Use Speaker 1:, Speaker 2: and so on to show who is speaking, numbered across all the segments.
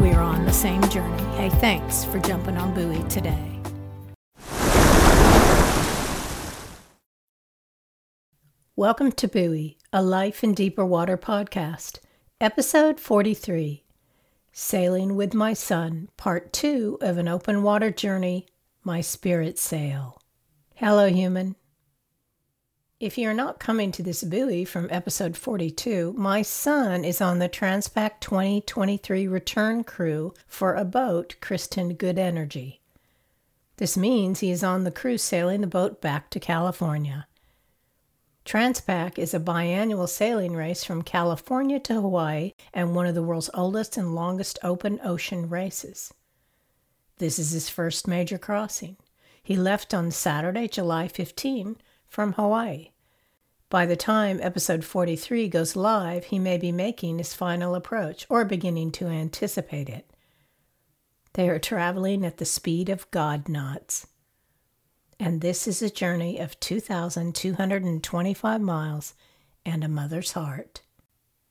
Speaker 1: we are on the same journey. Hey, thanks for jumping on Buoy today. Welcome to Buoy, a Life in Deeper Water podcast, episode 43 Sailing with My Son, part two of an open water journey, My Spirit Sail. Hello, human. If you're not coming to this buoy from episode 42, my son is on the Transpac 2023 return crew for a boat christened Good Energy. This means he is on the crew sailing the boat back to California. Transpac is a biannual sailing race from California to Hawaii and one of the world's oldest and longest open ocean races. This is his first major crossing. He left on Saturday, July 15 from Hawaii. By the time episode 43 goes live, he may be making his final approach or beginning to anticipate it. They are traveling at the speed of God knots. And this is a journey of 2,225 miles and a mother's heart.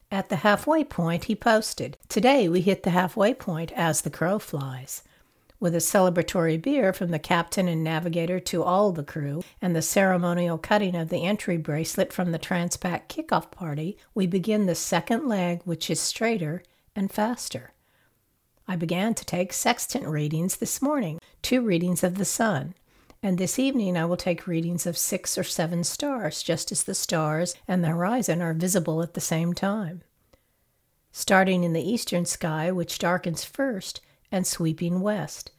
Speaker 1: At the halfway point, he posted, Today we hit the halfway point as the crow flies with a celebratory beer from the captain and navigator to all the crew, and the ceremonial cutting of the entry bracelet from the Transpac kickoff party, we begin the second leg, which is straighter and faster. I began to take sextant readings this morning, two readings of the sun, and this evening I will take readings of six or seven stars, just as the stars and the horizon are visible at the same time. Starting in the eastern sky, which darkens first, and sweeping west.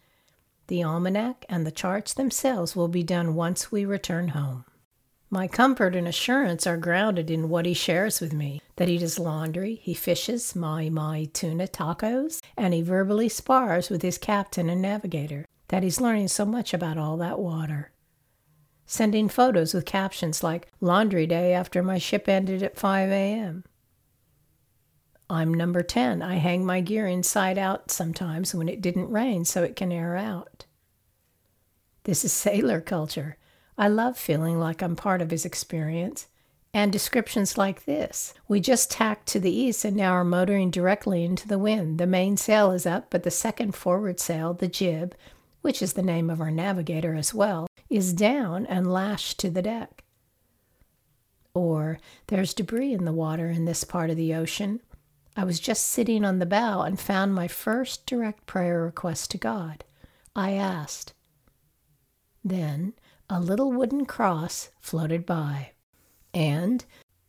Speaker 1: The almanac and the charts themselves will be done once we return home. My comfort and assurance are grounded in what he shares with me that he does laundry, he fishes my my tuna tacos, and he verbally spars with his captain and navigator, that he's learning so much about all that water. Sending photos with captions like Laundry Day after my ship ended at 5 a.m. I'm number 10. I hang my gear inside out sometimes when it didn't rain so it can air out. This is sailor culture. I love feeling like I'm part of his experience. And descriptions like this We just tacked to the east and now are motoring directly into the wind. The mainsail is up, but the second forward sail, the jib, which is the name of our navigator as well, is down and lashed to the deck. Or there's debris in the water in this part of the ocean. I was just sitting on the bow and found my first direct prayer request to God. I asked. Then a little wooden cross floated by. And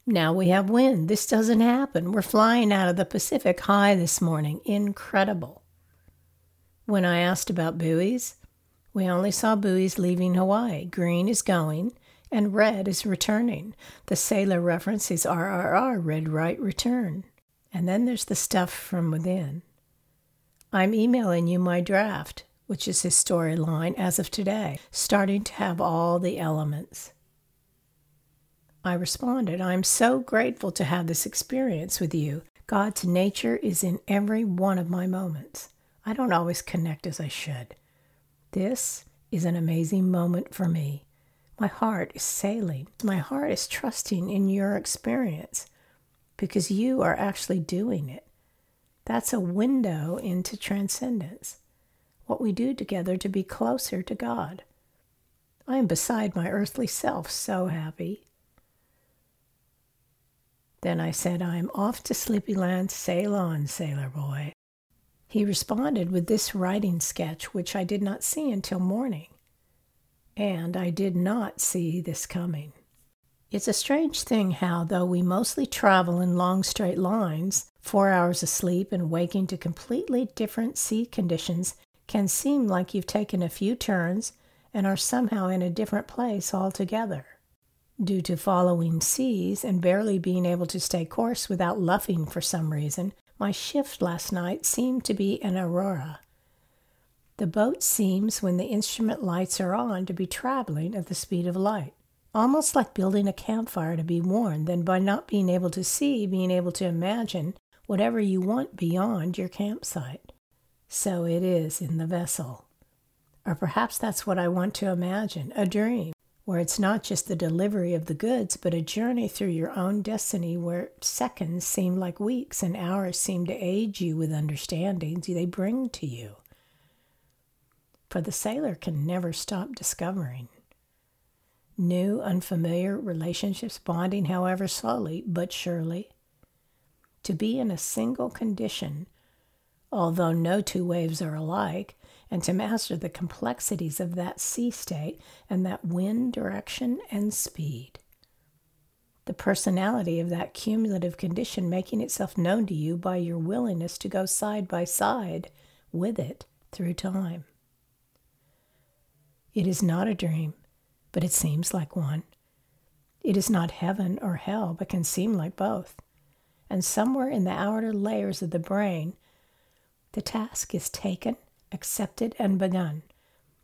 Speaker 1: now we have wind. This doesn't happen. We're flying out of the Pacific high this morning. Incredible. When I asked about buoys, we only saw buoys leaving Hawaii. Green is going, and red is returning. The sailor reference is RRR, red right return. And then there's the stuff from within. I'm emailing you my draft, which is his storyline as of today, starting to have all the elements. I responded, I'm so grateful to have this experience with you. God's nature is in every one of my moments. I don't always connect as I should. This is an amazing moment for me. My heart is sailing. My heart is trusting in your experience because you are actually doing it. That's a window into transcendence, what we do together to be closer to God. I am beside my earthly self, so happy. Then I said, I am off to sleepy Sleepyland, sail on, sailor boy. He responded with this writing sketch, which I did not see until morning. and I did not see this coming. It's a strange thing how, though we mostly travel in long straight lines, four hours of sleep and waking to completely different sea conditions can seem like you've taken a few turns and are somehow in a different place altogether. Due to following seas and barely being able to stay course without luffing for some reason, my shift last night seemed to be an aurora. The boat seems, when the instrument lights are on, to be traveling at the speed of light, almost like building a campfire to be warm, then by not being able to see, being able to imagine whatever you want beyond your campsite. So it is in the vessel. Or perhaps that's what I want to imagine a dream, where it's not just the delivery of the goods, but a journey through your own destiny where seconds seem like weeks and hours seem to aid you with understandings they bring to you. For the sailor can never stop discovering. New, unfamiliar relationships bonding, however slowly but surely. To be in a single condition, although no two waves are alike, and to master the complexities of that sea state and that wind direction and speed. The personality of that cumulative condition making itself known to you by your willingness to go side by side with it through time. It is not a dream, but it seems like one. It is not heaven or hell, but can seem like both. And somewhere in the outer layers of the brain, the task is taken accepted and begun,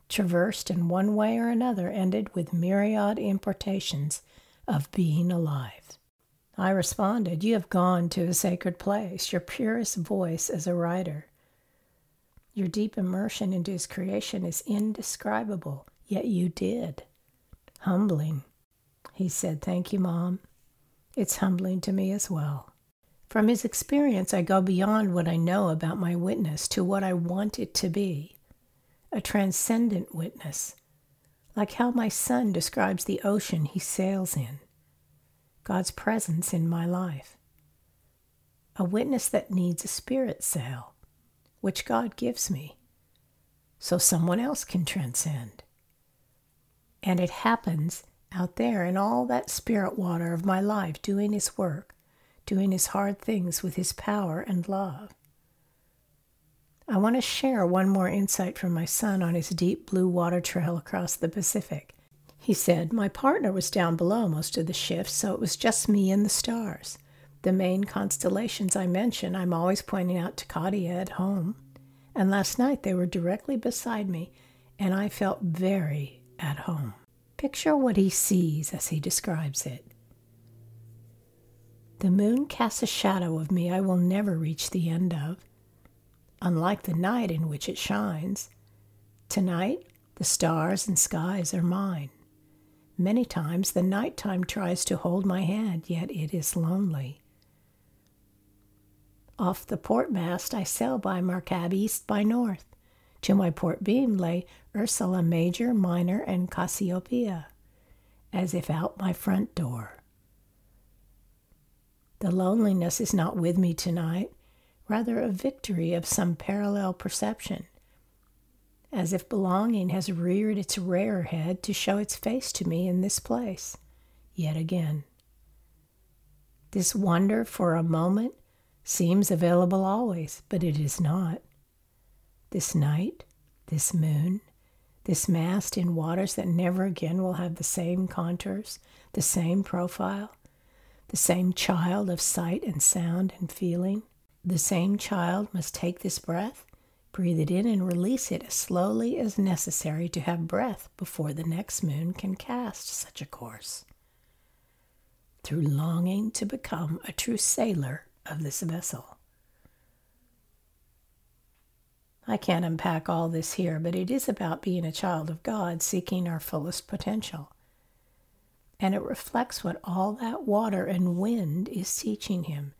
Speaker 1: traversed in one way or another, ended with myriad importations of being alive. I responded, You have gone to a sacred place, your purest voice as a writer. Your deep immersion into his creation is indescribable, yet you did. Humbling. He said, Thank you, Mom. It's humbling to me as well. From his experience, I go beyond what I know about my witness to what I want it to be a transcendent witness, like how my son describes the ocean he sails in, God's presence in my life. A witness that needs a spirit sail, which God gives me, so someone else can transcend. And it happens out there in all that spirit water of my life doing His work doing his hard things with his power and love. I want to share one more insight from my son on his deep blue water trail across the Pacific. He said, My partner was down below most of the shift, so it was just me and the stars. The main constellations I mention, I'm always pointing out to Katia at home. And last night they were directly beside me, and I felt very at home. Picture what he sees as he describes it. The moon casts a shadow of me I will never reach the end of. Unlike the night in which it shines, tonight the stars and skies are mine. Many times the nighttime tries to hold my hand, yet it is lonely. Off the port mast I sail by Markab east by north. To my port beam lay Ursula Major, Minor, and Cassiopeia, as if out my front door. The loneliness is not with me tonight, rather a victory of some parallel perception, as if belonging has reared its rare head to show its face to me in this place, yet again. This wonder for a moment seems available always, but it is not. This night, this moon, this mast in waters that never again will have the same contours, the same profile, the same child of sight and sound and feeling. The same child must take this breath, breathe it in, and release it as slowly as necessary to have breath before the next moon can cast such a course. Through longing to become a true sailor of this vessel. I can't unpack all this here, but it is about being a child of God seeking our fullest potential and it reflects what all that water and wind is teaching him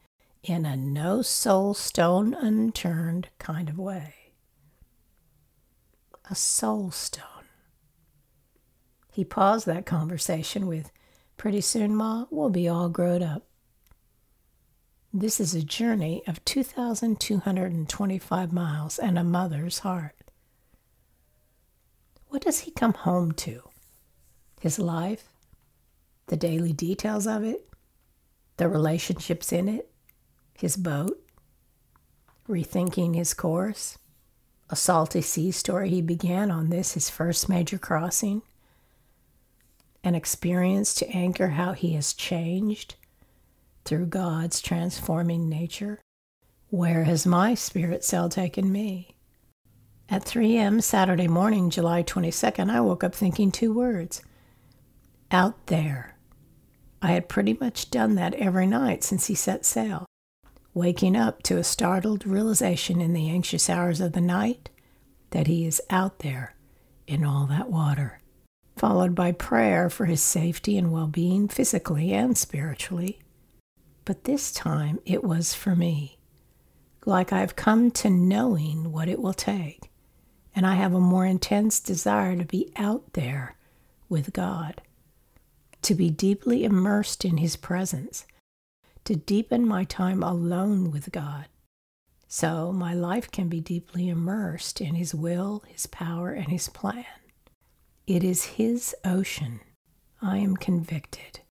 Speaker 1: in a no soul stone unturned kind of way. A soul stone. He paused that conversation with, Pretty soon, Ma, we'll be all growed up. This is a journey of 2,225 miles and a mother's heart. What does he come home to? his life, the daily details of it, the relationships in it, his boat, rethinking his course, a salty sea story he began on this, his first major crossing, an experience to anchor how he has changed through God's transforming nature. Where has my spirit sail taken me? At 3 a.m. Saturday morning, July 22nd, I woke up thinking two words out there. I had pretty much done that every night since he set sail waking up to a startled realization in the anxious hours of the night that he is out there in all that water, followed by prayer for his safety and well being physically and spiritually. But this time it was for me, like I've come to knowing what it will take, and I have a more intense desire to be out there with God, to be deeply immersed in His presence to deepen my time alone with God. So my life can be deeply immersed in His will, His power, and His plan. It is His ocean. I am convicted.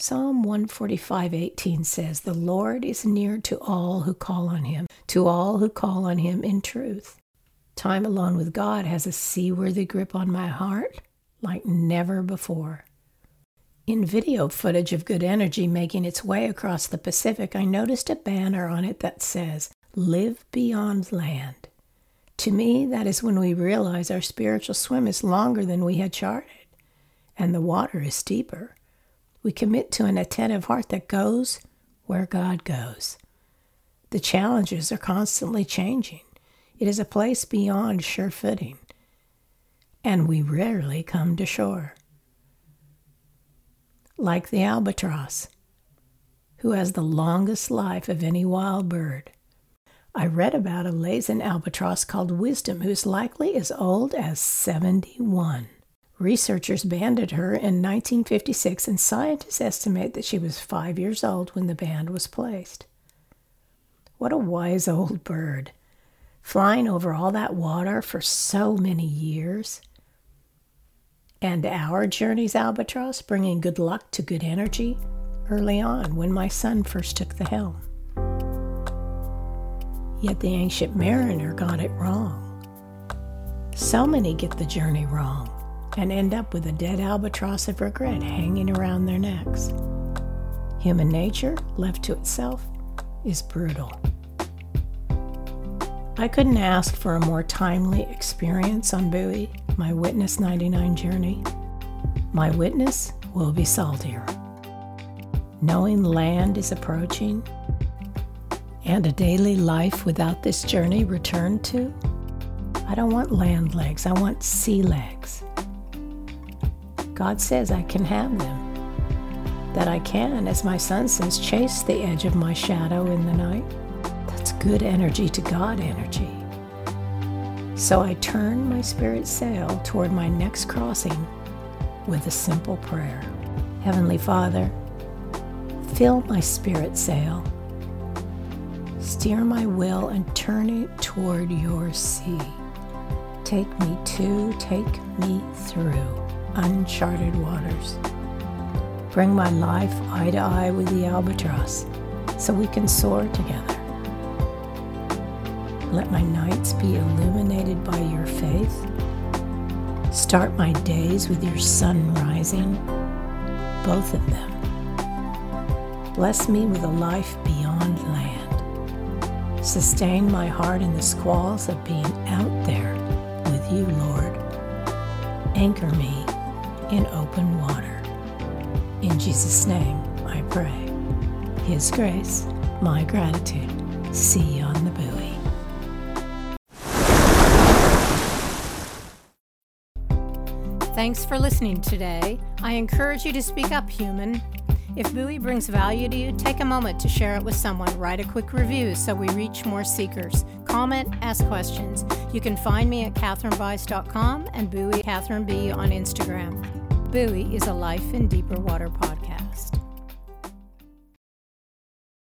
Speaker 1: Psalm 145:18 says, "The Lord is near to all who call on him, to all who call on him in truth." Time alone with God has a seaworthy grip on my heart like never before. In video footage of Good Energy making its way across the Pacific, I noticed a banner on it that says, Live Beyond Land. To me, that is when we realize our spiritual swim is longer than we had charted, and the water is deeper. We commit to an attentive heart that goes where God goes. The challenges are constantly changing. It is a place beyond sure footing, and we rarely come to shore like the albatross, who has the longest life of any wild bird. I read about a Laysan albatross called Wisdom, who is likely as old as 71. Researchers banded her in 1956, and scientists estimate that she was five years old when the band was placed. What a wise old bird, flying over all that water for so many years and our journey's albatross, bringing good luck to good energy early on when my son first took the helm. Yet the ancient mariner got it wrong. So many get the journey wrong and end up with a dead albatross of regret hanging around their necks. Human nature, left to itself, is brutal. I couldn't ask for a more timely experience on Buoy, my Witness 99 journey. My witness will be saltier. Knowing land is approaching and a daily life without this journey returned to, I don't want land legs, I want sea legs. God says I can have them. That I can, as my son says, chase the edge of my shadow in the night That's good energy to God energy. So I turn my spirit sail toward my next crossing with a simple prayer Heavenly Father, fill my spirit sail, steer my will, and turn it toward your sea. Take me to, take me through uncharted waters. Bring my life eye to eye with the albatross so we can soar together. Let my nights be illuminated by your faith. Start my days with your sun rising, both of them. Bless me with a life beyond land. Sustain my heart in the squalls of being out there with you, Lord. Anchor me in open water. In Jesus' name I pray. His grace, my gratitude. See you on the buoy. Thanks for listening today. I encourage you to speak up, human. If Buoy brings value to you, take a moment to share it with someone. Write a quick review so we reach more seekers. Comment, ask questions. You can find me at kathrynbise.com and Buoy Catherine B on Instagram. Buoy is a Life in Deeper Water podcast.